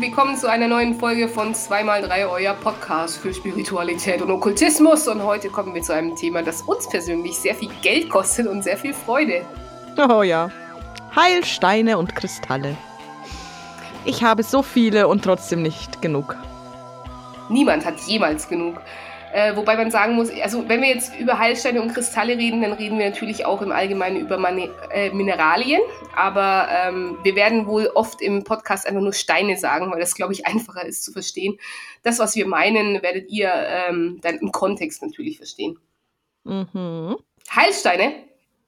Herzlich willkommen zu einer neuen Folge von 2x3, euer Podcast für Spiritualität und Okkultismus. Und heute kommen wir zu einem Thema, das uns persönlich sehr viel Geld kostet und sehr viel Freude. Oh ja. Heilsteine und Kristalle. Ich habe so viele und trotzdem nicht genug. Niemand hat jemals genug. Äh, wobei man sagen muss, also wenn wir jetzt über Heilsteine und Kristalle reden, dann reden wir natürlich auch im Allgemeinen über Mane äh, Mineralien. Aber ähm, wir werden wohl oft im Podcast einfach nur Steine sagen, weil das, glaube ich, einfacher ist zu verstehen. Das, was wir meinen, werdet ihr ähm, dann im Kontext natürlich verstehen. Mhm. Heilsteine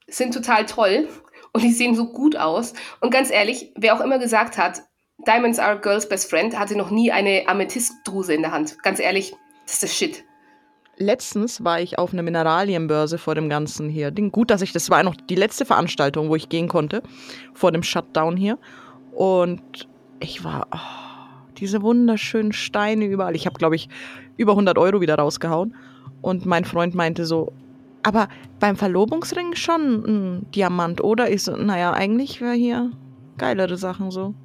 sind total toll und die sehen so gut aus. Und ganz ehrlich, wer auch immer gesagt hat, Diamonds are a girl's best friend, hatte noch nie eine Amethystdruse in der Hand. Ganz ehrlich, das ist das Shit. Letztens war ich auf einer Mineralienbörse vor dem ganzen hier. Gut, dass ich, das war noch die letzte Veranstaltung, wo ich gehen konnte, vor dem Shutdown hier. Und ich war, oh, diese wunderschönen Steine überall. Ich habe, glaube ich, über 100 Euro wieder rausgehauen. Und mein Freund meinte so, aber beim Verlobungsring schon ein Diamant, oder? Ich so, naja, eigentlich wäre hier geilere Sachen so.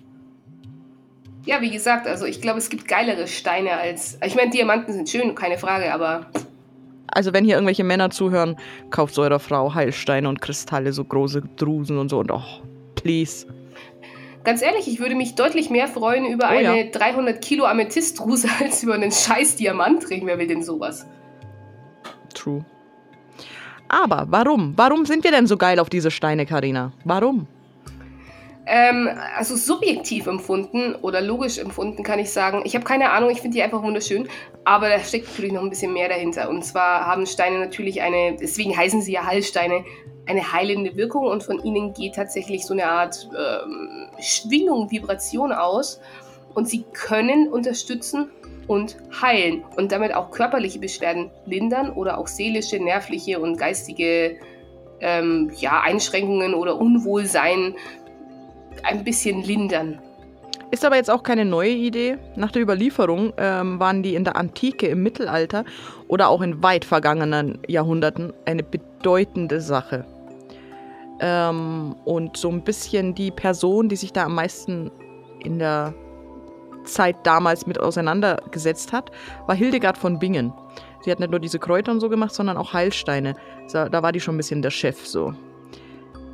Ja, wie gesagt, also ich glaube, es gibt geilere Steine als. Ich meine, Diamanten sind schön, keine Frage, aber. Also, wenn hier irgendwelche Männer zuhören, kauft so eurer Frau Heilsteine und Kristalle, so große Drusen und so und oh, please. Ganz ehrlich, ich würde mich deutlich mehr freuen über oh, eine ja. 300 Kilo Amethystdruse als über einen scheiß Diamantring. Wer will denn sowas? True. Aber warum? Warum sind wir denn so geil auf diese Steine, Karina? Warum? Ähm, also subjektiv empfunden oder logisch empfunden kann ich sagen, ich habe keine Ahnung, ich finde die einfach wunderschön, aber da steckt natürlich noch ein bisschen mehr dahinter. Und zwar haben Steine natürlich eine, deswegen heißen sie ja Heilsteine, eine heilende Wirkung und von ihnen geht tatsächlich so eine Art ähm, Schwingung, Vibration aus und sie können unterstützen und heilen und damit auch körperliche Beschwerden lindern oder auch seelische, nervliche und geistige ähm, ja, Einschränkungen oder Unwohlsein ein bisschen lindern. Ist aber jetzt auch keine neue Idee. Nach der Überlieferung ähm, waren die in der Antike, im Mittelalter oder auch in weit vergangenen Jahrhunderten eine bedeutende Sache. Ähm, und so ein bisschen die Person, die sich da am meisten in der Zeit damals mit auseinandergesetzt hat, war Hildegard von Bingen. Sie hat nicht nur diese Kräuter und so gemacht, sondern auch Heilsteine. Da war die schon ein bisschen der Chef so.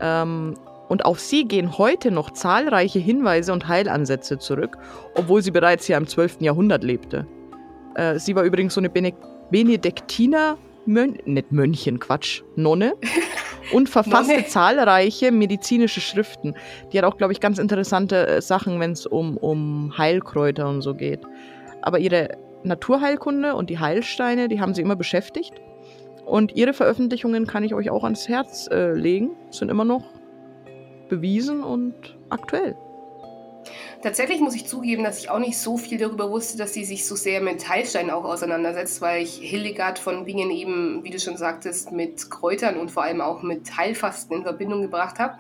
Ähm, und auf sie gehen heute noch zahlreiche Hinweise und Heilansätze zurück, obwohl sie bereits hier im 12. Jahrhundert lebte. Äh, sie war übrigens so eine Bene Benediktiner, Mön nicht Mönchen, Quatsch, Nonne und verfasste Nonne. zahlreiche medizinische Schriften. Die hat auch, glaube ich, ganz interessante äh, Sachen, wenn es um, um Heilkräuter und so geht. Aber ihre Naturheilkunde und die Heilsteine, die haben sie immer beschäftigt. Und ihre Veröffentlichungen kann ich euch auch ans Herz äh, legen. Sind immer noch bewiesen und aktuell. Tatsächlich muss ich zugeben, dass ich auch nicht so viel darüber wusste, dass sie sich so sehr mit Heilsteinen auch auseinandersetzt, weil ich Hildegard von Bingen eben, wie du schon sagtest, mit Kräutern und vor allem auch mit Heilfasten in Verbindung gebracht habe.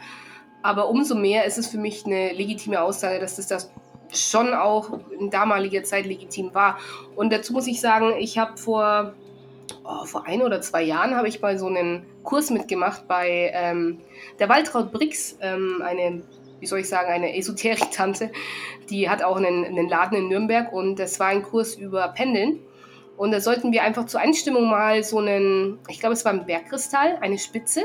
Aber umso mehr ist es für mich eine legitime Aussage, dass das, das schon auch in damaliger Zeit legitim war. Und dazu muss ich sagen, ich habe vor, oh, vor ein oder zwei Jahren habe ich mal so einen Kurs mitgemacht bei ähm, der Waltraud Brix, ähm, eine, wie soll ich sagen, eine Esoterik-Tante, die hat auch einen, einen Laden in Nürnberg und das war ein Kurs über Pendeln. Und da sollten wir einfach zur Einstimmung mal so einen, ich glaube, es war ein Bergkristall, eine Spitze.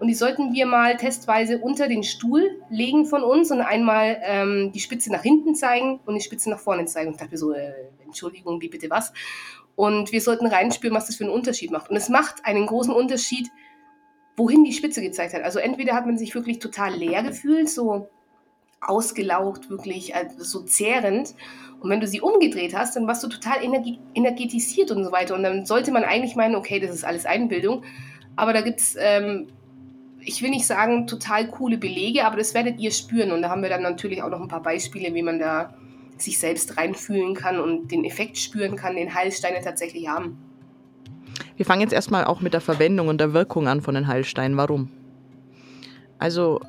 Und die sollten wir mal testweise unter den Stuhl legen von uns und einmal ähm, die Spitze nach hinten zeigen und die Spitze nach vorne zeigen. Und ich dachte mir so, äh, Entschuldigung, wie bitte was? Und wir sollten reinspüren, was das für einen Unterschied macht. Und es macht einen großen Unterschied, wohin die Spitze gezeigt hat. Also entweder hat man sich wirklich total leer gefühlt, so ausgelaugt, wirklich also so zehrend. Und wenn du sie umgedreht hast, dann warst du total energi energetisiert und so weiter. Und dann sollte man eigentlich meinen, okay, das ist alles Einbildung. Aber da gibt es, ähm, ich will nicht sagen, total coole Belege, aber das werdet ihr spüren. Und da haben wir dann natürlich auch noch ein paar Beispiele, wie man da sich selbst reinfühlen kann und den Effekt spüren kann, den Heilsteine tatsächlich haben. Wir fangen jetzt erstmal auch mit der Verwendung und der Wirkung an von den Heilsteinen. Warum? Also,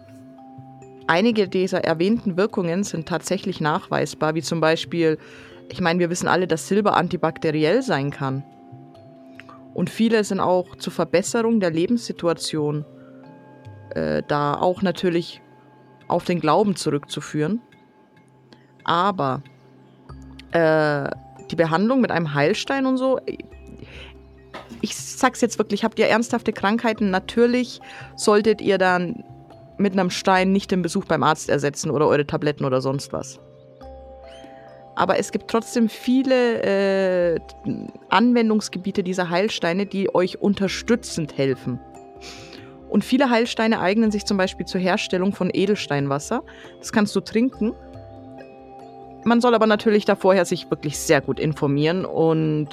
einige dieser erwähnten Wirkungen sind tatsächlich nachweisbar, wie zum Beispiel, ich meine, wir wissen alle, dass Silber antibakteriell sein kann. Und viele sind auch zur Verbesserung der Lebenssituation äh, da auch natürlich auf den Glauben zurückzuführen. Aber äh, die Behandlung mit einem Heilstein und so, ich sag's jetzt wirklich, habt ihr ernsthafte Krankheiten? Natürlich solltet ihr dann mit einem Stein nicht den Besuch beim Arzt ersetzen oder eure Tabletten oder sonst was. Aber es gibt trotzdem viele äh, Anwendungsgebiete dieser Heilsteine, die euch unterstützend helfen. Und viele Heilsteine eignen sich zum Beispiel zur Herstellung von Edelsteinwasser. Das kannst du trinken. Man soll aber natürlich da vorher sich wirklich sehr gut informieren und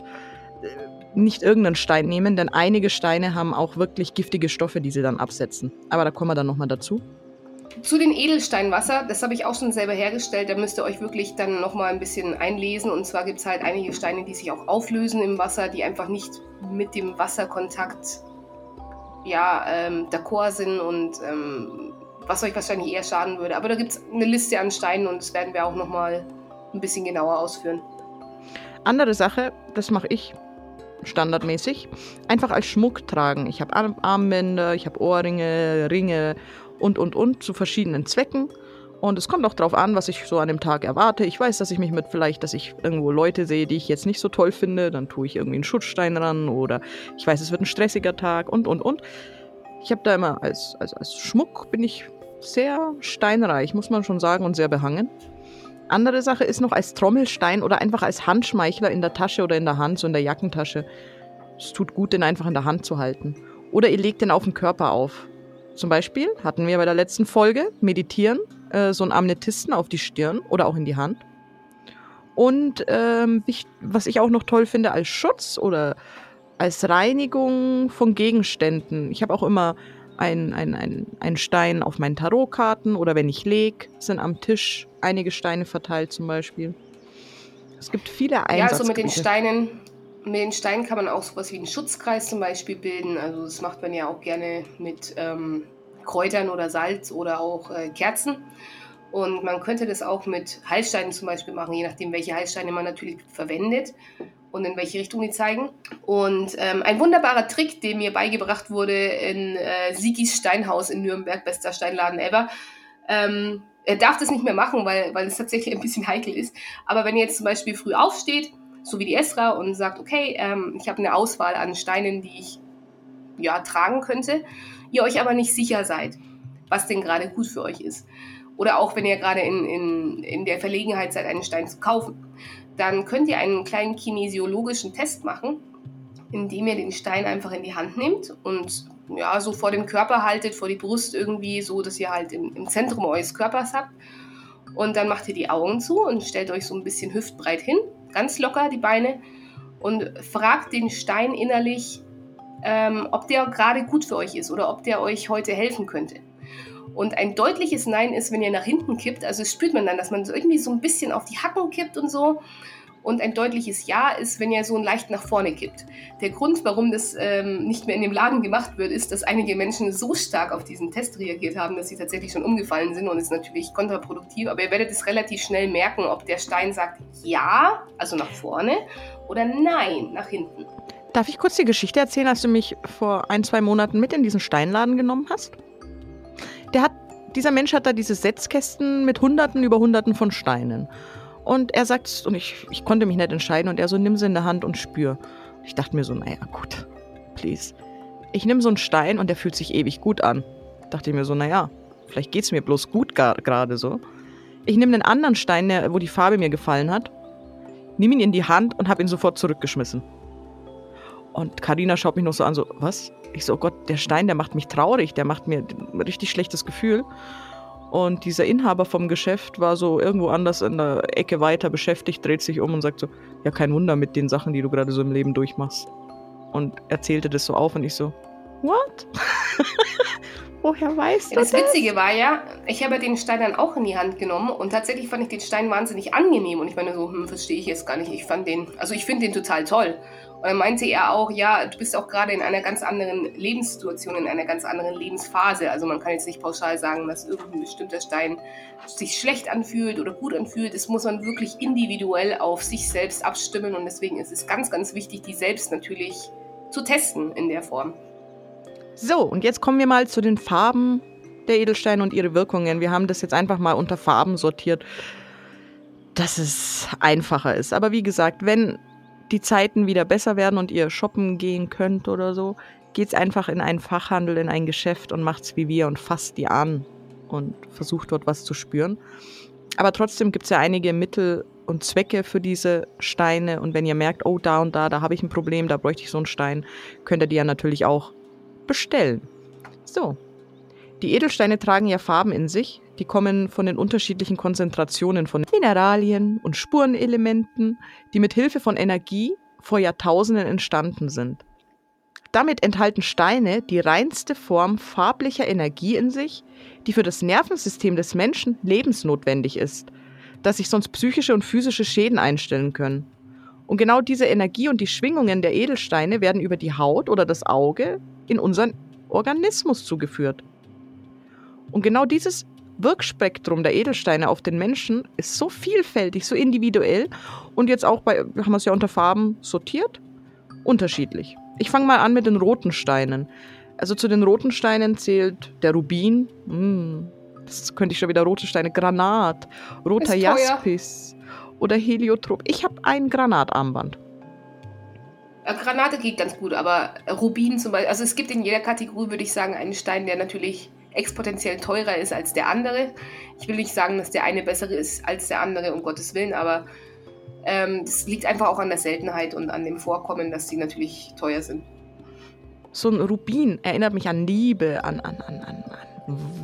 äh, nicht irgendeinen Stein nehmen, denn einige Steine haben auch wirklich giftige Stoffe, die sie dann absetzen. Aber da kommen wir dann nochmal dazu. Zu den Edelsteinwasser, das habe ich auch schon selber hergestellt. Da müsst ihr euch wirklich dann nochmal ein bisschen einlesen. Und zwar gibt es halt einige Steine, die sich auch auflösen im Wasser, die einfach nicht mit dem Wasserkontakt ja, ähm, d'accord sind und ähm, was euch wahrscheinlich eher schaden würde. Aber da gibt es eine Liste an Steinen und das werden wir auch nochmal ein bisschen genauer ausführen. Andere Sache, das mache ich standardmäßig, einfach als Schmuck tragen. Ich habe Armbänder, ich habe Ohrringe, Ringe und, und, und zu verschiedenen Zwecken. Und es kommt auch darauf an, was ich so an dem Tag erwarte. Ich weiß, dass ich mich mit vielleicht, dass ich irgendwo Leute sehe, die ich jetzt nicht so toll finde, dann tue ich irgendwie einen Schutzstein ran oder ich weiß, es wird ein stressiger Tag und, und, und. Ich habe da immer als, als, als Schmuck bin ich sehr steinreich, muss man schon sagen, und sehr behangen. Andere Sache ist noch als Trommelstein oder einfach als Handschmeichler in der Tasche oder in der Hand, so in der Jackentasche. Es tut gut, den einfach in der Hand zu halten. Oder ihr legt den auf den Körper auf. Zum Beispiel hatten wir bei der letzten Folge Meditieren, äh, so einen Amnetisten auf die Stirn oder auch in die Hand. Und ähm, was ich auch noch toll finde als Schutz oder als Reinigung von Gegenständen. Ich habe auch immer einen ein, ein Stein auf meinen Tarotkarten oder wenn ich lege, sind am Tisch einige Steine verteilt zum Beispiel. Es gibt viele Einsatzgebiete. Ja, also mit den Steinen, mit den Steinen kann man auch sowas wie einen Schutzkreis zum Beispiel bilden. Also das macht man ja auch gerne mit ähm, Kräutern oder Salz oder auch äh, Kerzen. Und man könnte das auch mit Heilsteinen zum Beispiel machen, je nachdem, welche Heilsteine man natürlich verwendet und in welche Richtung die zeigen. Und ähm, ein wunderbarer Trick, der mir beigebracht wurde in äh, Sigis Steinhaus in Nürnberg, bester Steinladen ever. Ähm, er darf das nicht mehr machen, weil, weil es tatsächlich ein bisschen heikel ist. Aber wenn ihr jetzt zum Beispiel früh aufsteht, so wie die Esra, und sagt, okay, ähm, ich habe eine Auswahl an Steinen, die ich ja, tragen könnte, ihr euch aber nicht sicher seid, was denn gerade gut für euch ist. Oder auch wenn ihr gerade in, in, in der Verlegenheit seid, einen Stein zu kaufen dann könnt ihr einen kleinen kinesiologischen Test machen, indem ihr den Stein einfach in die Hand nehmt und ja, so vor den Körper haltet, vor die Brust irgendwie, so dass ihr halt im, im Zentrum eures Körpers habt. Und dann macht ihr die Augen zu und stellt euch so ein bisschen hüftbreit hin, ganz locker die Beine und fragt den Stein innerlich, ähm, ob der gerade gut für euch ist oder ob der euch heute helfen könnte. Und ein deutliches Nein ist, wenn ihr nach hinten kippt. Also spürt man dann, dass man so irgendwie so ein bisschen auf die Hacken kippt und so. Und ein deutliches Ja ist, wenn ihr so ein leicht nach vorne kippt. Der Grund, warum das ähm, nicht mehr in dem Laden gemacht wird, ist, dass einige Menschen so stark auf diesen Test reagiert haben, dass sie tatsächlich schon umgefallen sind und ist natürlich kontraproduktiv. Aber ihr werdet es relativ schnell merken, ob der Stein sagt Ja, also nach vorne, oder Nein, nach hinten. Darf ich kurz die Geschichte erzählen, als du mich vor ein, zwei Monaten mit in diesen Steinladen genommen hast? der hat, dieser Mensch hat da diese Setzkästen mit Hunderten über Hunderten von Steinen. Und er sagt, und ich, ich konnte mich nicht entscheiden, und er so, nimm sie in der Hand und spür. Ich dachte mir so, naja, gut, please. Ich nehme so einen Stein und der fühlt sich ewig gut an. Dachte mir so, naja, vielleicht geht es mir bloß gut gerade so. Ich nehme einen anderen Stein, der, wo die Farbe mir gefallen hat, nehme ihn in die Hand und habe ihn sofort zurückgeschmissen. Und Karina schaut mich noch so an, so, was? Ich so, oh Gott, der Stein, der macht mich traurig, der macht mir ein richtig schlechtes Gefühl. Und dieser Inhaber vom Geschäft war so irgendwo anders in der Ecke weiter beschäftigt, dreht sich um und sagt so, ja, kein Wunder mit den Sachen, die du gerade so im Leben durchmachst. Und erzählte das so auf und ich so, what? Woher weißt du das? Das Witzige war ja, ich habe den Stein dann auch in die Hand genommen und tatsächlich fand ich den Stein wahnsinnig angenehm und ich meine so, hm, verstehe ich jetzt gar nicht. Ich fand den, also ich finde den total toll. Und dann meinte er auch, ja, du bist auch gerade in einer ganz anderen Lebenssituation, in einer ganz anderen Lebensphase. Also man kann jetzt nicht pauschal sagen, dass irgendein bestimmter Stein sich schlecht anfühlt oder gut anfühlt. Das muss man wirklich individuell auf sich selbst abstimmen und deswegen ist es ganz, ganz wichtig, die selbst natürlich zu testen in der Form. So, und jetzt kommen wir mal zu den Farben der Edelsteine und ihre Wirkungen. Wir haben das jetzt einfach mal unter Farben sortiert. dass es einfacher ist. Aber wie gesagt, wenn die Zeiten wieder besser werden und ihr shoppen gehen könnt oder so, geht's einfach in einen Fachhandel, in ein Geschäft und macht's wie wir und fasst die an und versucht dort was zu spüren. Aber trotzdem gibt es ja einige Mittel und Zwecke für diese Steine. Und wenn ihr merkt, oh, da und da, da habe ich ein Problem, da bräuchte ich so einen Stein, könnt ihr die ja natürlich auch bestellen. So. Die Edelsteine tragen ja Farben in sich. Die kommen von den unterschiedlichen Konzentrationen von Mineralien und Spurenelementen, die mit Hilfe von Energie vor Jahrtausenden entstanden sind. Damit enthalten Steine die reinste Form farblicher Energie in sich, die für das Nervensystem des Menschen lebensnotwendig ist, dass sich sonst psychische und physische Schäden einstellen können. Und genau diese Energie und die Schwingungen der Edelsteine werden über die Haut oder das Auge in unseren Organismus zugeführt. Und genau dieses Wirkspektrum der Edelsteine auf den Menschen ist so vielfältig, so individuell und jetzt auch bei, haben wir es ja unter Farben sortiert, unterschiedlich. Ich fange mal an mit den roten Steinen. Also zu den roten Steinen zählt der Rubin. Hm, das könnte ich schon wieder rote Steine. Granat, roter Jaspis oder Heliotrop. Ich habe ein Granatarmband. Granate geht ganz gut, aber Rubin zum Beispiel, also es gibt in jeder Kategorie, würde ich sagen, einen Stein, der natürlich exponentiell teurer ist als der andere. Ich will nicht sagen, dass der eine bessere ist als der andere, um Gottes Willen, aber ähm, das liegt einfach auch an der Seltenheit und an dem Vorkommen, dass die natürlich teuer sind. So ein Rubin erinnert mich an Liebe, an, an, an, an,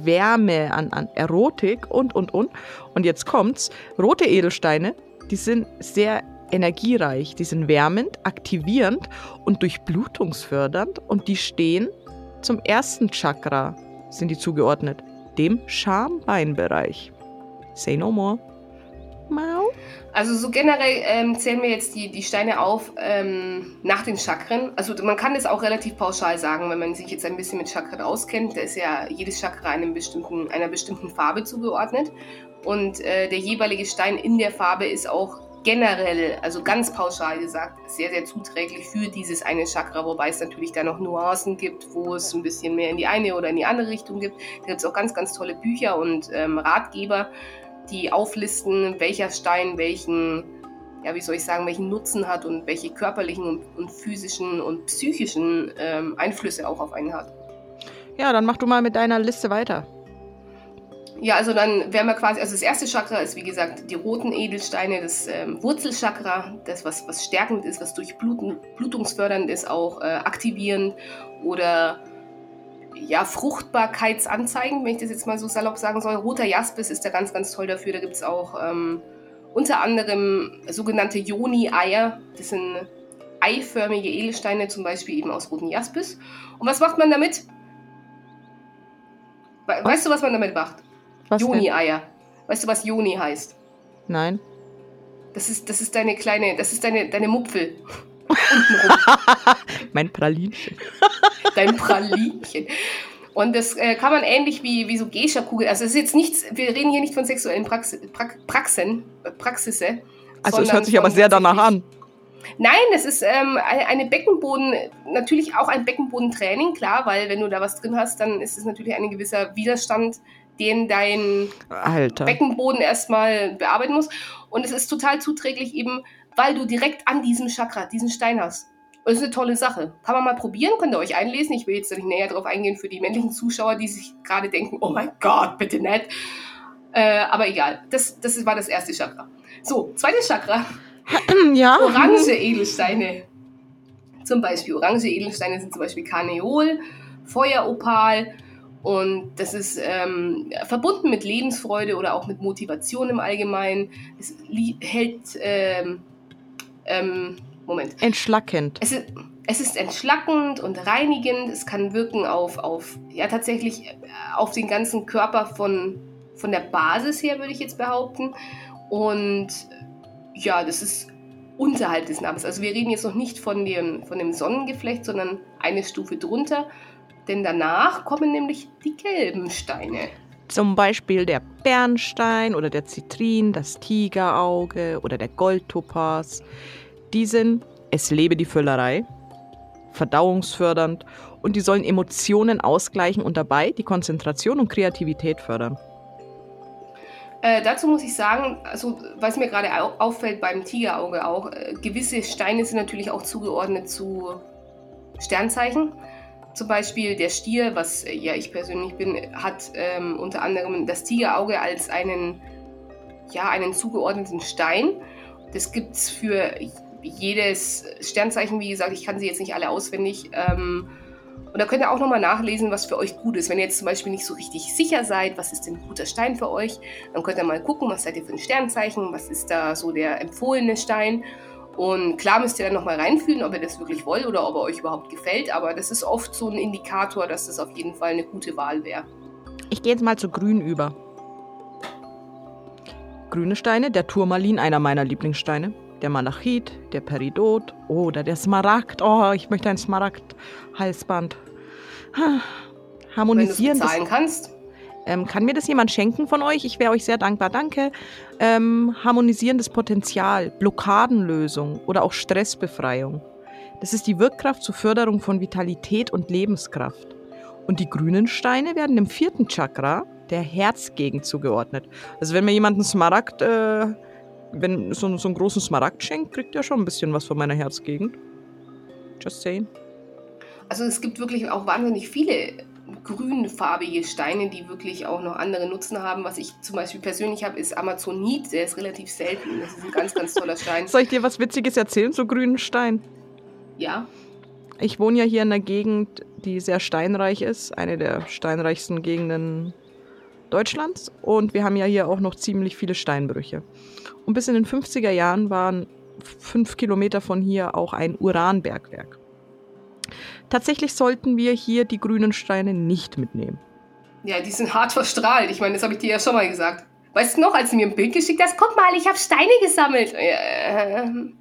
Wärme, an, an Erotik und, und, und. Und jetzt kommt's. Rote Edelsteine, die sind sehr energiereich, die sind wärmend, aktivierend und durchblutungsfördernd und die stehen zum ersten Chakra, sind die zugeordnet, dem Schambeinbereich. Say no more. Mau. Also so generell ähm, zählen wir jetzt die, die Steine auf ähm, nach den Chakren. Also man kann das auch relativ pauschal sagen, wenn man sich jetzt ein bisschen mit Chakren auskennt. Da ist ja jedes Chakra einem bestimmten, einer bestimmten Farbe zugeordnet. Und äh, der jeweilige Stein in der Farbe ist auch generell, also ganz pauschal gesagt, sehr, sehr zuträglich für dieses eine Chakra, wobei es natürlich da noch Nuancen gibt, wo es ein bisschen mehr in die eine oder in die andere Richtung gibt. Da gibt es auch ganz, ganz tolle Bücher und ähm, Ratgeber die auflisten, welcher Stein welchen, ja, wie soll ich sagen, welchen Nutzen hat und welche körperlichen und, und physischen und psychischen ähm, Einflüsse auch auf einen hat. Ja, dann mach du mal mit deiner Liste weiter. Ja, also dann wären wir quasi, also das erste Chakra ist wie gesagt die roten Edelsteine, das ähm, Wurzelchakra, das was, was stärkend ist, was durchblutungsfördernd ist, auch äh, aktivierend oder ja, Fruchtbarkeitsanzeigen, wenn ich das jetzt mal so salopp sagen soll. Roter Jaspis ist da ganz, ganz toll dafür. Da gibt es auch ähm, unter anderem sogenannte Joni-Eier. Das sind eiförmige Edelsteine, zum Beispiel eben aus roten Jaspis. Und was macht man damit? Weißt du, was man damit macht? Joni-Eier. Weißt du, was Joni heißt? Nein. Das ist, das ist deine kleine, das ist deine, deine Mupfel. mein Pralinchen. Dein Pralinchen. Und das äh, kann man ähnlich wie, wie so Geisha-Kugel, also es ist jetzt nichts, wir reden hier nicht von sexuellen Praxi pra Praxen, äh, Praxisse. Also es hört sich aber sehr danach an. Nein, es ist ähm, eine Beckenboden, natürlich auch ein Beckenbodentraining, klar, weil wenn du da was drin hast, dann ist es natürlich ein gewisser Widerstand, den dein Alter. Beckenboden erstmal bearbeiten muss. Und es ist total zuträglich eben weil du direkt an diesem Chakra diesen Stein hast. Das ist eine tolle Sache. Kann man mal probieren, könnt ihr euch einlesen. Ich will jetzt nicht näher darauf eingehen für die männlichen Zuschauer, die sich gerade denken, oh mein Gott, bitte nicht. Äh, aber egal, das, das war das erste Chakra. So, zweites Chakra. Ja. Orange Edelsteine. Zum Beispiel orange Edelsteine sind zum Beispiel Karneol, Feueropal und das ist ähm, verbunden mit Lebensfreude oder auch mit Motivation im Allgemeinen. Es hält ähm, ähm, Moment. Entschlackend. Es ist, es ist entschlackend und reinigend. Es kann wirken auf, auf ja, tatsächlich äh, auf den ganzen Körper von, von der Basis her, würde ich jetzt behaupten. Und ja, das ist unterhalb des Namens. Also wir reden jetzt noch nicht von dem, von dem Sonnengeflecht, sondern eine Stufe drunter. Denn danach kommen nämlich die gelben Steine. Zum Beispiel der Bernstein oder der Zitrin, das Tigerauge oder der Goldtopaz. Die sind, es lebe die Füllerei, verdauungsfördernd und die sollen Emotionen ausgleichen und dabei die Konzentration und Kreativität fördern. Äh, dazu muss ich sagen, also was mir gerade auffällt beim Tigerauge auch, äh, gewisse Steine sind natürlich auch zugeordnet zu Sternzeichen. Zum Beispiel der Stier, was äh, ja ich persönlich bin, hat ähm, unter anderem das Tigerauge als einen, ja, einen zugeordneten Stein. Das gibt es für jedes Sternzeichen, wie gesagt, ich kann sie jetzt nicht alle auswendig. Ähm, und da könnt ihr auch nochmal nachlesen, was für euch gut ist. Wenn ihr jetzt zum Beispiel nicht so richtig sicher seid, was ist denn ein guter Stein für euch, dann könnt ihr mal gucken, was seid ihr für ein Sternzeichen, was ist da so der empfohlene Stein. Und klar müsst ihr dann nochmal reinfühlen, ob ihr das wirklich wollt oder ob er euch überhaupt gefällt. Aber das ist oft so ein Indikator, dass das auf jeden Fall eine gute Wahl wäre. Ich gehe jetzt mal zu Grün über. Grüne Steine, der Turmalin, einer meiner Lieblingssteine der Malachit, der Peridot oder der Smaragd. Oh, ich möchte ein Smaragd-Halsband. Harmonisieren. Wenn du bezahlen kannst. Ähm, kann mir das jemand schenken von euch? Ich wäre euch sehr dankbar. Danke. Ähm, harmonisierendes Potenzial, Blockadenlösung oder auch Stressbefreiung. Das ist die Wirkkraft zur Förderung von Vitalität und Lebenskraft. Und die grünen Steine werden dem vierten Chakra, der Herzgegend, zugeordnet. Also wenn mir jemand einen Smaragd äh, wenn so, so einen großen Smaragd schenkt, kriegt er schon ein bisschen was von meiner Herzgegend. Just saying. Also es gibt wirklich auch wahnsinnig viele grünfarbige Steine, die wirklich auch noch andere Nutzen haben. Was ich zum Beispiel persönlich habe, ist Amazonit. Der ist relativ selten. Das ist ein ganz, ganz toller Stein. Soll ich dir was Witziges erzählen zu grünen Stein? Ja. Ich wohne ja hier in einer Gegend, die sehr steinreich ist. Eine der steinreichsten Gegenden Deutschlands. Und wir haben ja hier auch noch ziemlich viele Steinbrüche. Und bis in den 50er Jahren waren fünf Kilometer von hier auch ein Uranbergwerk. Tatsächlich sollten wir hier die grünen Steine nicht mitnehmen. Ja, die sind hart verstrahlt. Ich meine, das habe ich dir ja schon mal gesagt. Weißt du noch, als du mir ein Bild geschickt hast, guck mal, ich habe Steine gesammelt.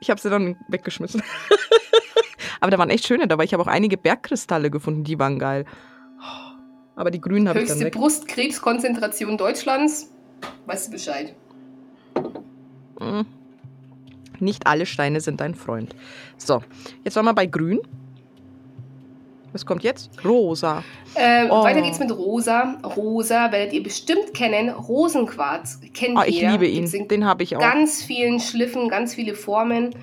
ich habe sie dann weggeschmissen. aber da waren echt schöne dabei. Ich habe auch einige Bergkristalle gefunden, die waren geil. Aber die grünen habe ich dann weg. Höchste Brustkrebskonzentration Deutschlands. Weißt du Bescheid? Hm. Nicht alle Steine sind dein Freund. So, jetzt waren wir bei Grün. Was kommt jetzt? Rosa. Äh, oh. Weiter geht's mit Rosa. Rosa werdet ihr bestimmt kennen. Rosenquarz kennt oh, ich jeder. liebe ihn. Den habe ich auch. Ganz vielen Schliffen, ganz viele Formen.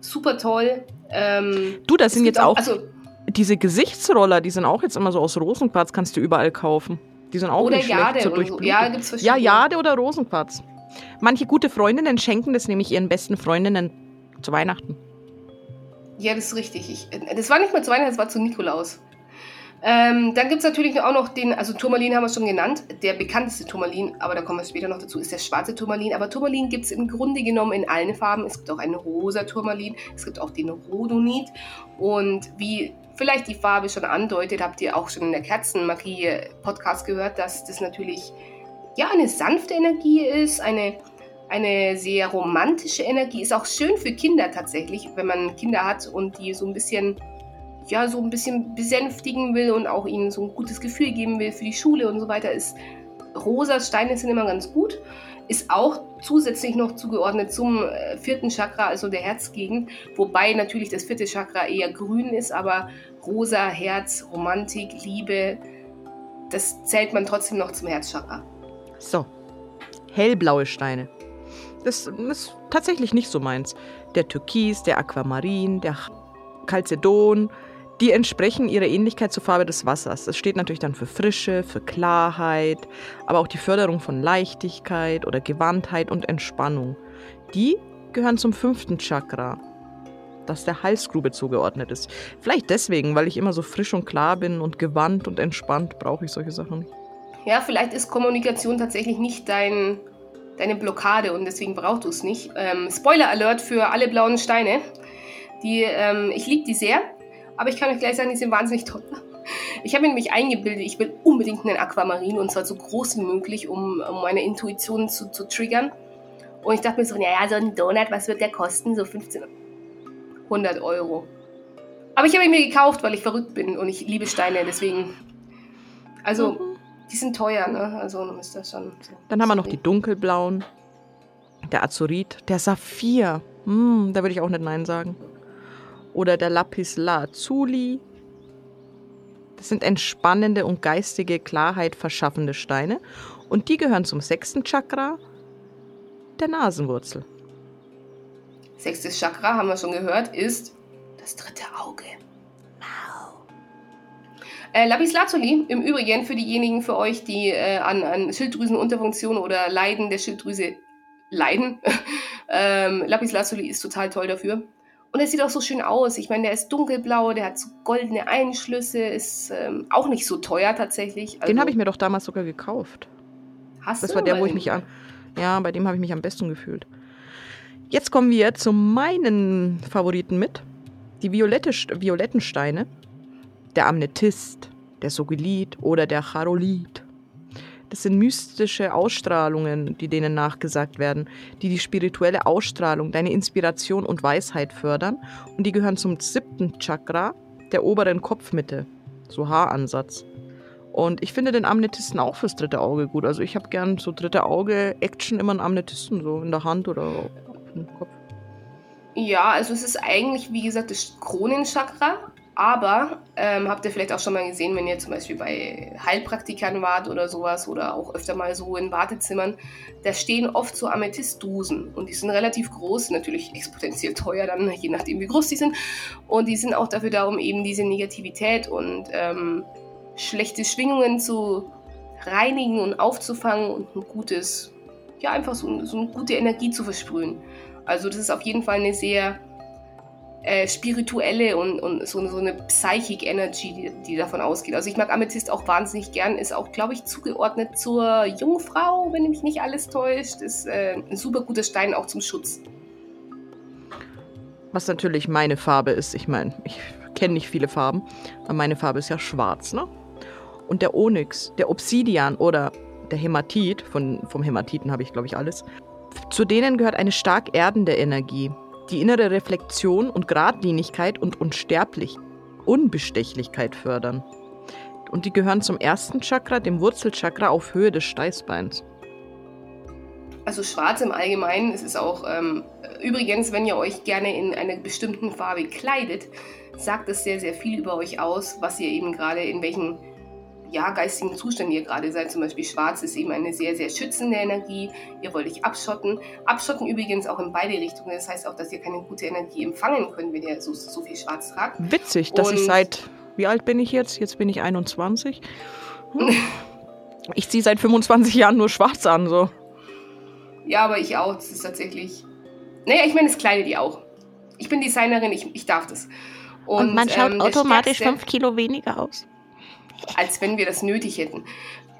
Super toll. Ähm, du, das sind jetzt auch, auch also, diese Gesichtsroller, die sind auch jetzt immer so aus Rosenquarz, kannst du überall kaufen. Die sind auch oder nicht Jade schlecht so So. Ja, gibt's ja, Jade oder Rosenquarz. Manche gute Freundinnen schenken das nämlich ihren besten Freundinnen zu Weihnachten. Ja, das ist richtig. Ich, das war nicht mal zu Weihnachten, das war zu Nikolaus. Ähm, dann gibt es natürlich auch noch den, also Turmalin haben wir schon genannt, der bekannteste Turmalin, aber da kommen wir später noch dazu, ist der schwarze Turmalin. Aber Turmalin gibt es im Grunde genommen in allen Farben. Es gibt auch einen rosa Turmalin, es gibt auch den Rhodonit. Und wie vielleicht die Farbe schon andeutet, habt ihr auch schon in der Kerzenmagie-Podcast gehört, dass das natürlich ja eine sanfte Energie ist, eine, eine sehr romantische Energie, ist auch schön für Kinder tatsächlich, wenn man Kinder hat und die so ein bisschen ja, so ein bisschen besänftigen will und auch ihnen so ein gutes Gefühl geben will für die Schule und so weiter, ist rosa Steine sind immer ganz gut. Ist auch zusätzlich noch zugeordnet zum äh, vierten Chakra, also der Herzgegend, wobei natürlich das vierte Chakra eher grün ist, aber rosa, Herz, Romantik, Liebe, das zählt man trotzdem noch zum Herzchakra. So, hellblaue Steine. Das ist tatsächlich nicht so meins. Der Türkis, der Aquamarin, der Calcedon, die entsprechen ihrer Ähnlichkeit zur Farbe des Wassers. Das steht natürlich dann für Frische, für Klarheit, aber auch die Förderung von Leichtigkeit oder Gewandtheit und Entspannung. Die gehören zum fünften Chakra, das der Halsgrube zugeordnet ist. Vielleicht deswegen, weil ich immer so frisch und klar bin und gewandt und entspannt, brauche ich solche Sachen nicht. Ja, vielleicht ist Kommunikation tatsächlich nicht dein, deine Blockade und deswegen brauchst du es nicht. Ähm, Spoiler Alert für alle blauen Steine. Die, ähm, ich liebe die sehr. Aber ich kann euch gleich sagen, die sind wahnsinnig teuer. Ich habe mir nämlich eingebildet, ich will unbedingt einen Aquamarin und zwar so groß wie möglich, um, um meine Intuition zu, zu triggern. Und ich dachte mir so, naja, so ein Donut, was wird der kosten? So 1500 Euro. Aber ich habe ihn mir gekauft, weil ich verrückt bin und ich liebe Steine, deswegen. Also, mhm. Die sind teuer, ne? Also ist das schon. So Dann haben wir noch die dunkelblauen, der Azurit, der Saphir. Hm, da würde ich auch nicht Nein sagen oder der Lapis Lazuli. Das sind entspannende und geistige Klarheit verschaffende Steine. Und die gehören zum sechsten Chakra, der Nasenwurzel. Sechstes Chakra, haben wir schon gehört, ist das dritte Auge. Äh, Lapis Lazuli, im Übrigen für diejenigen für euch, die äh, an, an Schilddrüsenunterfunktion oder Leiden der Schilddrüse leiden, ähm, Lapis Lazuli ist total toll dafür. Und er sieht auch so schön aus. Ich meine, der ist dunkelblau, der hat so goldene Einschlüsse, ist ähm, auch nicht so teuer tatsächlich. Also, Den habe ich mir doch damals sogar gekauft. Hast das du? Das war der, wo ich mich an. Ja, bei dem habe ich mich am besten gefühlt. Jetzt kommen wir zu meinen Favoriten mit. Die violette, violetten Steine. Der Amnetist, der Sogilit oder der Charolit. Das sind mystische Ausstrahlungen, die denen nachgesagt werden, die die spirituelle Ausstrahlung, deine Inspiration und Weisheit fördern. Und die gehören zum siebten Chakra, der oberen Kopfmitte, so Haaransatz. Und ich finde den Amnetisten auch fürs dritte Auge gut. Also ich habe gern so dritte Auge-Action immer einen Amnetisten, so in der Hand oder im Kopf. Ja, also es ist eigentlich, wie gesagt, das Kronenchakra, aber ähm, habt ihr vielleicht auch schon mal gesehen, wenn ihr zum Beispiel bei Heilpraktikern wart oder sowas oder auch öfter mal so in Wartezimmern, da stehen oft so Amethystdosen und die sind relativ groß, natürlich exponentiell teuer dann, je nachdem wie groß die sind. Und die sind auch dafür da, um eben diese Negativität und ähm, schlechte Schwingungen zu reinigen und aufzufangen und ein gutes, ja einfach so, so eine gute Energie zu versprühen. Also das ist auf jeden Fall eine sehr äh, spirituelle und, und so, so eine Psychic Energy, die, die, davon ausgeht. Also ich mag Amethyst auch wahnsinnig gern, ist auch, glaube ich, zugeordnet zur Jungfrau, wenn mich nicht alles täuscht. Ist äh, ein super guter Stein auch zum Schutz. Was natürlich meine Farbe ist. Ich meine, ich kenne nicht viele Farben, aber meine Farbe ist ja schwarz, ne? Und der Onyx, der Obsidian oder der Hämatit, von, vom Hämatiten habe ich, glaube ich, alles. Zu denen gehört eine stark erdende Energie die innere Reflexion und Gradlinigkeit und Unsterblich, Unbestechlichkeit fördern. Und die gehören zum ersten Chakra, dem Wurzelchakra auf Höhe des Steißbeins. Also schwarz im Allgemeinen, es ist auch ähm, übrigens, wenn ihr euch gerne in einer bestimmten Farbe kleidet, sagt es sehr, sehr viel über euch aus, was ihr eben gerade in welchen ja, geistigen Zustand ihr gerade seid. Zum Beispiel schwarz ist eben eine sehr, sehr schützende Energie. Ihr wollt euch abschotten. Abschotten übrigens auch in beide Richtungen. Das heißt auch, dass ihr keine gute Energie empfangen könnt, wenn ihr so, so viel schwarz tragt. Witzig, dass Und ich seit, wie alt bin ich jetzt? Jetzt bin ich 21. Hm. ich ziehe seit 25 Jahren nur schwarz an, so. Ja, aber ich auch. Das ist tatsächlich. Naja, ich meine, es kleidet ihr auch. Ich bin Designerin, ich, ich darf das. Und, Und man schaut ähm, automatisch 5 Kilo weniger aus als wenn wir das nötig hätten.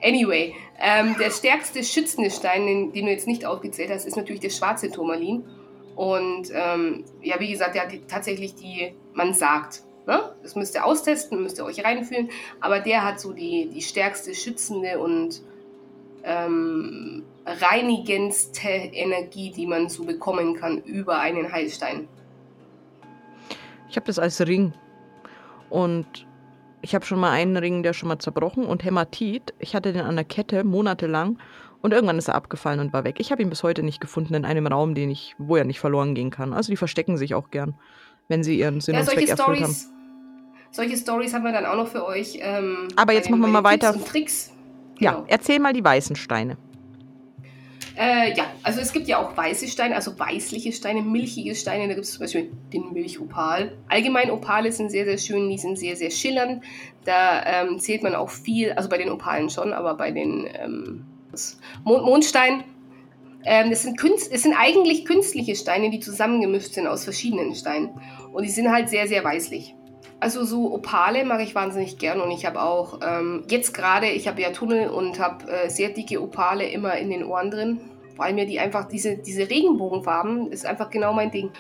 Anyway, ähm, der stärkste schützende Stein, den, den, du jetzt nicht aufgezählt hast, ist natürlich der schwarze Turmalin. Und ähm, ja, wie gesagt, der hat die, tatsächlich die, man sagt, ne? das müsst ihr austesten, müsst ihr euch reinfühlen, aber der hat so die, die stärkste schützende und ähm, reinigendste Energie, die man so bekommen kann über einen Heilstein. Ich habe das als Ring. Und ich habe schon mal einen Ring, der schon mal zerbrochen und Hämatit. Ich hatte den an der Kette monatelang und irgendwann ist er abgefallen und war weg. Ich habe ihn bis heute nicht gefunden in einem Raum, den ich, wo er nicht verloren gehen kann. Also die verstecken sich auch gern, wenn sie ihren Sinn ja, und Zweck erfüllt haben. Solche Stories haben wir dann auch noch für euch. Ähm, Aber jetzt machen wir mal weiter. Tricks. Genau. Ja, erzähl mal die weißen Steine. Äh, ja, also es gibt ja auch weiße Steine, also weißliche Steine, milchige Steine. Da gibt es zum Beispiel den Milchopal. Allgemein Opale sind sehr, sehr schön, die sind sehr, sehr schillernd. Da ähm, zählt man auch viel, also bei den Opalen schon, aber bei den ähm, Mond ähm, das, sind Künst, das sind eigentlich künstliche Steine, die zusammengemischt sind aus verschiedenen Steinen. Und die sind halt sehr, sehr weißlich. Also so Opale mag ich wahnsinnig gern und ich habe auch ähm, jetzt gerade, ich habe ja Tunnel und habe äh, sehr dicke Opale immer in den Ohren drin, weil mir die einfach, diese, diese Regenbogenfarben ist einfach genau mein Ding.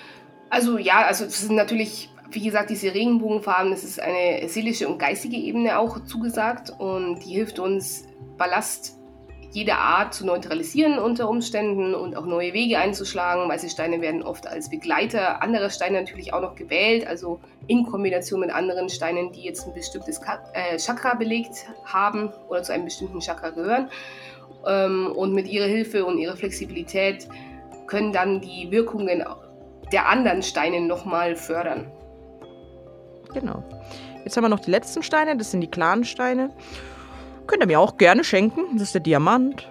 Also ja, also es sind natürlich, wie gesagt, diese Regenbogenfarben, das ist eine seelische und geistige Ebene auch zugesagt und die hilft uns Ballast jede Art zu neutralisieren unter Umständen und auch neue Wege einzuschlagen. Weiße Steine werden oft als Begleiter anderer Steine natürlich auch noch gewählt, also in Kombination mit anderen Steinen, die jetzt ein bestimmtes äh, Chakra belegt haben oder zu einem bestimmten Chakra gehören. Ähm, und mit ihrer Hilfe und ihrer Flexibilität können dann die Wirkungen der anderen Steine nochmal fördern. Genau. Jetzt haben wir noch die letzten Steine, das sind die klaren Steine. Könnt ihr mir auch gerne schenken. Das ist der Diamant,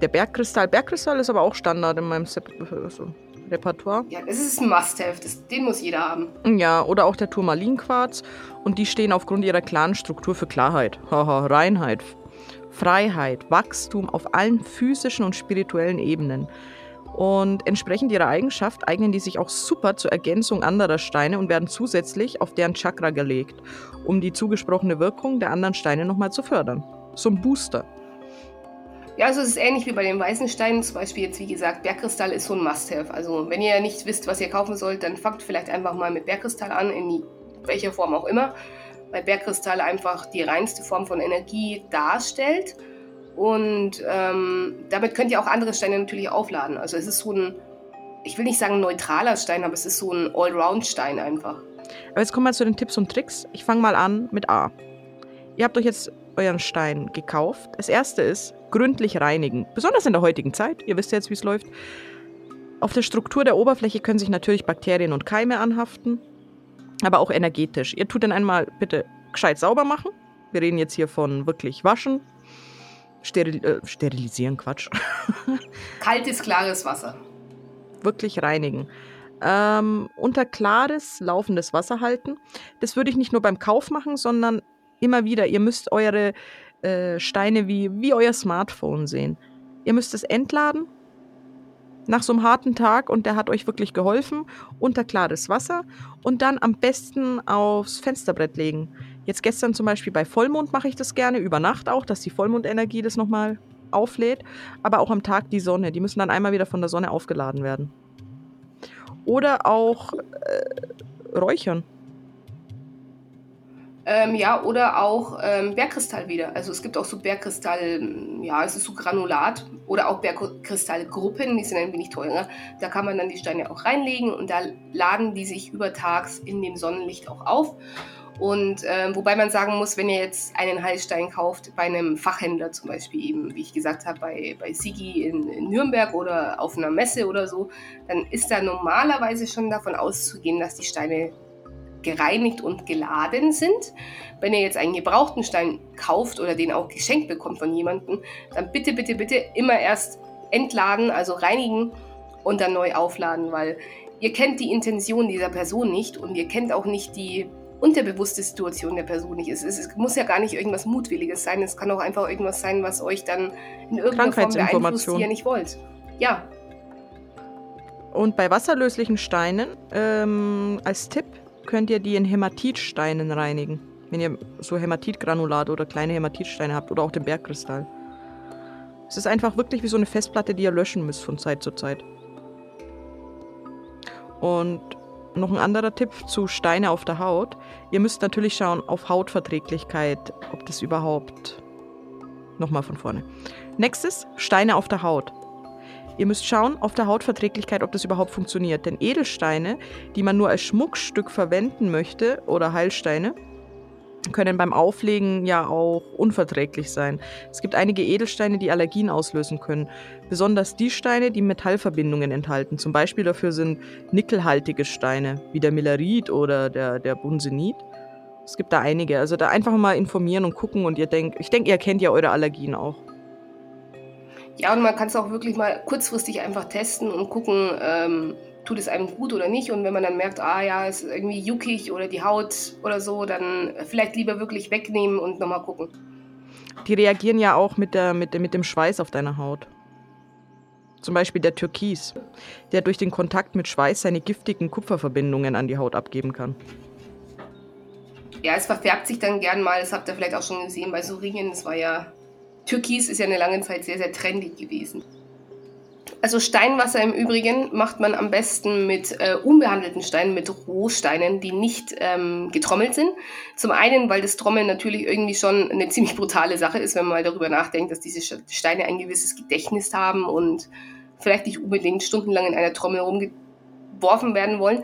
Der Bergkristall. Bergkristall ist aber auch Standard in meinem Sep also Repertoire. Ja, das ist ein Must-Have. Den muss jeder haben. Ja, oder auch der Turmalinquarz. Und die stehen aufgrund ihrer klaren Struktur für Klarheit, Haha, Reinheit, Freiheit, Wachstum auf allen physischen und spirituellen Ebenen. Und entsprechend ihrer Eigenschaft eignen die sich auch super zur Ergänzung anderer Steine und werden zusätzlich auf deren Chakra gelegt, um die zugesprochene Wirkung der anderen Steine nochmal zu fördern. So ein Booster. Ja, also es ist ähnlich wie bei den weißen Steinen. Zum Beispiel jetzt, wie gesagt, Bergkristall ist so ein Must-Have. Also wenn ihr nicht wisst, was ihr kaufen sollt, dann fangt vielleicht einfach mal mit Bergkristall an, in welcher Form auch immer. Weil Bergkristall einfach die reinste Form von Energie darstellt. Und ähm, damit könnt ihr auch andere Steine natürlich aufladen. Also es ist so ein, ich will nicht sagen neutraler Stein, aber es ist so ein Allround-Stein einfach. Aber jetzt kommen wir zu den Tipps und Tricks. Ich fange mal an mit A. Ihr habt euch jetzt euren Stein gekauft. Das erste ist, gründlich reinigen. Besonders in der heutigen Zeit. Ihr wisst jetzt, wie es läuft. Auf der Struktur der Oberfläche können sich natürlich Bakterien und Keime anhaften, aber auch energetisch. Ihr tut den einmal bitte gescheit sauber machen. Wir reden jetzt hier von wirklich waschen, steril äh, sterilisieren, Quatsch. Kaltes, klares Wasser. Wirklich reinigen. Ähm, unter klares, laufendes Wasser halten. Das würde ich nicht nur beim Kauf machen, sondern immer wieder. Ihr müsst eure äh, Steine wie, wie euer Smartphone sehen. Ihr müsst es entladen nach so einem harten Tag und der hat euch wirklich geholfen, unter klares Wasser und dann am besten aufs Fensterbrett legen. Jetzt gestern zum Beispiel bei Vollmond mache ich das gerne, über Nacht auch, dass die Vollmondenergie das nochmal auflädt, aber auch am Tag die Sonne. Die müssen dann einmal wieder von der Sonne aufgeladen werden. Oder auch äh, räuchern. Ähm, ja, oder auch ähm, Bergkristall wieder. Also es gibt auch so Bergkristall, ja, es ist so Granulat oder auch Bergkristallgruppen, die sind ein wenig teurer. Da kann man dann die Steine auch reinlegen und da laden die sich übertags in dem Sonnenlicht auch auf. Und äh, wobei man sagen muss, wenn ihr jetzt einen Heilstein kauft, bei einem Fachhändler zum Beispiel eben, wie ich gesagt habe, bei, bei Sigi in, in Nürnberg oder auf einer Messe oder so, dann ist da normalerweise schon davon auszugehen, dass die Steine gereinigt und geladen sind. Wenn ihr jetzt einen gebrauchten Stein kauft oder den auch geschenkt bekommt von jemandem, dann bitte, bitte, bitte immer erst entladen, also reinigen und dann neu aufladen, weil ihr kennt die Intention dieser Person nicht und ihr kennt auch nicht die unterbewusste Situation der Person nicht. Es, es, es muss ja gar nicht irgendwas Mutwilliges sein, es kann auch einfach irgendwas sein, was euch dann in irgendeiner Form beeinflusst, die ihr nicht wollt. Ja. Und bei wasserlöslichen Steinen ähm, als Tipp könnt ihr die in Hämatitsteinen reinigen. Wenn ihr so Hämatitgranulat oder kleine Hämatitsteine habt oder auch den Bergkristall. Es ist einfach wirklich wie so eine Festplatte, die ihr löschen müsst von Zeit zu Zeit. Und noch ein anderer Tipp zu Steine auf der Haut. Ihr müsst natürlich schauen auf Hautverträglichkeit, ob das überhaupt. Nochmal von vorne. Nächstes, Steine auf der Haut. Ihr müsst schauen auf der Hautverträglichkeit, ob das überhaupt funktioniert. Denn Edelsteine, die man nur als Schmuckstück verwenden möchte, oder Heilsteine, können beim Auflegen ja auch unverträglich sein. Es gibt einige Edelsteine, die Allergien auslösen können. Besonders die Steine, die Metallverbindungen enthalten. Zum Beispiel dafür sind nickelhaltige Steine, wie der Millerit oder der, der Bunsenit. Es gibt da einige. Also da einfach mal informieren und gucken und ihr denkt, ich denke, ihr kennt ja eure Allergien auch. Ja, und man kann es auch wirklich mal kurzfristig einfach testen und gucken, ähm, tut es einem gut oder nicht. Und wenn man dann merkt, ah ja, es ist irgendwie juckig oder die Haut oder so, dann vielleicht lieber wirklich wegnehmen und nochmal gucken. Die reagieren ja auch mit, der, mit, mit dem Schweiß auf deiner Haut. Zum Beispiel der Türkis, der durch den Kontakt mit Schweiß seine giftigen Kupferverbindungen an die Haut abgeben kann. Ja, es verfärbt sich dann gern mal, das habt ihr vielleicht auch schon gesehen bei so Ringen, das war ja Türkis ist ja eine lange Zeit sehr, sehr trendy gewesen. Also Steinwasser im Übrigen macht man am besten mit äh, unbehandelten Steinen, mit Rohsteinen, die nicht ähm, getrommelt sind. Zum einen, weil das Trommeln natürlich irgendwie schon eine ziemlich brutale Sache ist, wenn man mal darüber nachdenkt, dass diese Steine ein gewisses Gedächtnis haben und vielleicht nicht unbedingt stundenlang in einer Trommel rumgeworfen werden wollen.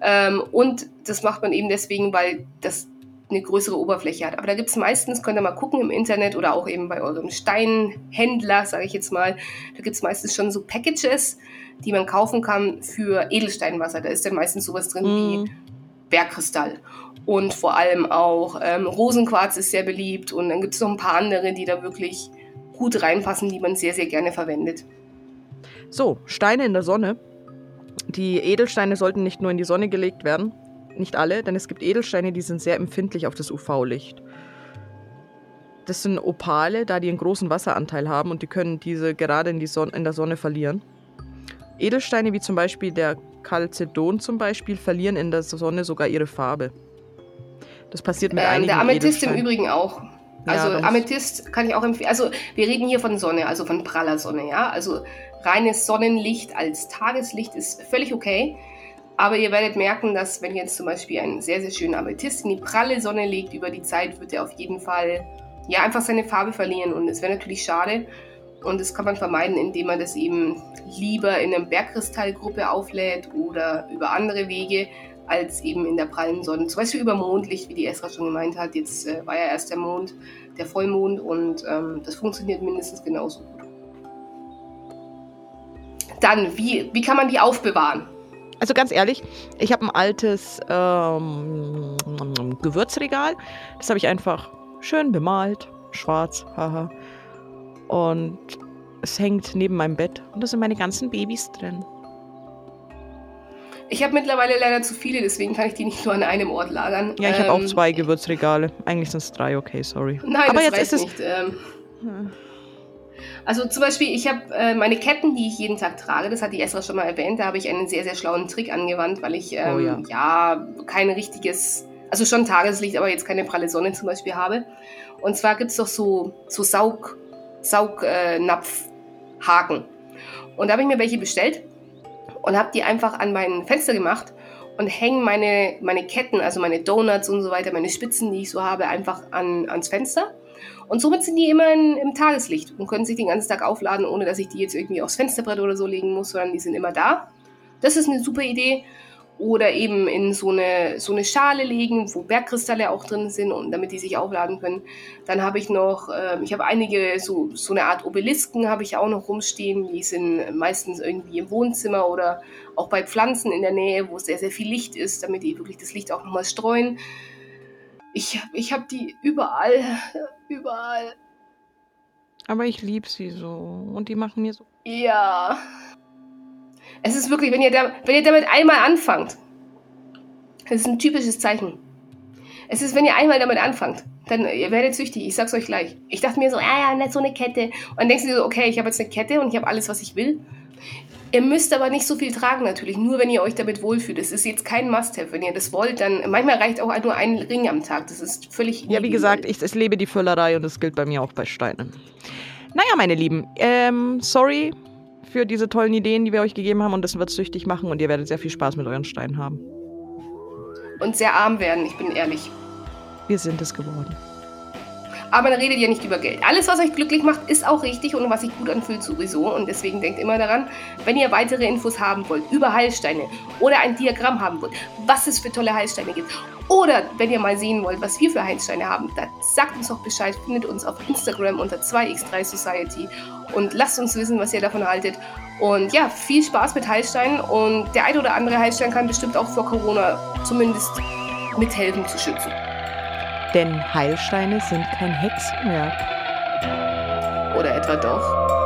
Ähm, und das macht man eben deswegen, weil das eine größere Oberfläche hat. Aber da gibt es meistens, könnt ihr mal gucken im Internet oder auch eben bei eurem Steinhändler, sage ich jetzt mal, da gibt es meistens schon so Packages, die man kaufen kann für Edelsteinwasser. Da ist dann meistens sowas drin mm. wie mhm. Bergkristall. Und vor allem auch ähm, Rosenquarz ist sehr beliebt und dann gibt es noch ein paar andere, die da wirklich gut reinpassen, die man sehr, sehr gerne verwendet. So, Steine in der Sonne. Die Edelsteine sollten nicht nur in die Sonne gelegt werden, nicht alle, denn es gibt Edelsteine, die sind sehr empfindlich auf das UV-Licht. Das sind Opale, da die einen großen Wasseranteil haben und die können diese gerade in, die Son in der Sonne verlieren. Edelsteine wie zum Beispiel der Calcedon zum Beispiel verlieren in der Sonne sogar ihre Farbe. Das passiert mit ähm, einigen Der Amethyst im Übrigen auch. Also ja, Amethyst kann ich auch empfehlen. Also wir reden hier von Sonne, also von praller Sonne, ja. Also reines Sonnenlicht als Tageslicht ist völlig okay. Aber ihr werdet merken, dass wenn jetzt zum Beispiel einen sehr, sehr schönen Amethyst in die pralle Sonne legt, über die Zeit wird er auf jeden Fall ja einfach seine Farbe verlieren. Und es wäre natürlich schade. Und das kann man vermeiden, indem man das eben lieber in einer Bergkristallgruppe auflädt oder über andere Wege als eben in der prallen Sonne. Zum Beispiel über Mondlicht, wie die Esra schon gemeint hat. Jetzt äh, war ja erst der Mond, der Vollmond und ähm, das funktioniert mindestens genauso gut. Dann, wie, wie kann man die aufbewahren? Also ganz ehrlich, ich habe ein altes ähm, Gewürzregal. Das habe ich einfach schön bemalt, schwarz, haha. Und es hängt neben meinem Bett und da sind meine ganzen Babys drin. Ich habe mittlerweile leider zu viele, deswegen kann ich die nicht nur an einem Ort lagern. Ja, ich ähm, habe auch zwei Gewürzregale. Eigentlich sind es drei, okay, sorry. Nein, Aber das jetzt ist nicht. Ähm, hm. Also zum Beispiel, ich habe äh, meine Ketten, die ich jeden Tag trage, das hat die Esra schon mal erwähnt, da habe ich einen sehr, sehr schlauen Trick angewandt, weil ich ähm, oh, ja. ja kein richtiges, also schon Tageslicht, aber jetzt keine pralle Sonne zum Beispiel habe. Und zwar gibt es doch so, so Saug, Saugnapfhaken. Und da habe ich mir welche bestellt und habe die einfach an mein Fenster gemacht und hänge meine, meine Ketten, also meine Donuts und so weiter, meine Spitzen, die ich so habe, einfach an, ans Fenster. Und somit sind die immer in, im Tageslicht und können sich den ganzen Tag aufladen, ohne dass ich die jetzt irgendwie aufs Fensterbrett oder so legen muss, sondern die sind immer da. Das ist eine super Idee oder eben in so eine, so eine Schale legen, wo Bergkristalle auch drin sind und damit die sich aufladen können. Dann habe ich noch, äh, ich habe einige, so, so eine Art Obelisken habe ich auch noch rumstehen. Die sind meistens irgendwie im Wohnzimmer oder auch bei Pflanzen in der Nähe, wo sehr, sehr viel Licht ist, damit die wirklich das Licht auch nochmal streuen. Ich, ich habe die überall, überall. Aber ich liebe sie so und die machen mir so. Ja, es ist wirklich, wenn ihr, da, wenn ihr damit einmal anfangt, das ist ein typisches Zeichen. Es ist, wenn ihr einmal damit anfangt, dann ihr werdet süchtig. Ich sag's euch gleich. Ich dachte mir so, ah ja, nicht so eine Kette. Und dann denkst du dir so, okay, ich habe jetzt eine Kette und ich habe alles, was ich will. Ihr müsst aber nicht so viel tragen natürlich, nur wenn ihr euch damit wohlfühlt. Es ist jetzt kein Must-have. Wenn ihr das wollt, dann manchmal reicht auch nur ein Ring am Tag. Das ist völlig. Ja, wie gesagt, ich, ich lebe die Füllerei und das gilt bei mir auch bei Steinen. Naja, meine Lieben, ähm, sorry für diese tollen Ideen, die wir euch gegeben haben und das wird süchtig machen und ihr werdet sehr viel Spaß mit euren Steinen haben. Und sehr arm werden, ich bin ehrlich. Wir sind es geworden. Aber man redet ja nicht über Geld. Alles, was euch glücklich macht, ist auch richtig und was sich gut anfühlt sowieso. Und deswegen denkt immer daran, wenn ihr weitere Infos haben wollt über Heilsteine oder ein Diagramm haben wollt, was es für tolle Heilsteine gibt oder wenn ihr mal sehen wollt, was wir für Heilsteine haben, dann sagt uns doch Bescheid. Findet uns auf Instagram unter 2x3 Society und lasst uns wissen, was ihr davon haltet. Und ja, viel Spaß mit Heilsteinen und der ein oder andere Heilstein kann bestimmt auch vor Corona zumindest mithelfen zu schützen. Denn Heilsteine sind kein Hexenwerk. Oder etwa doch?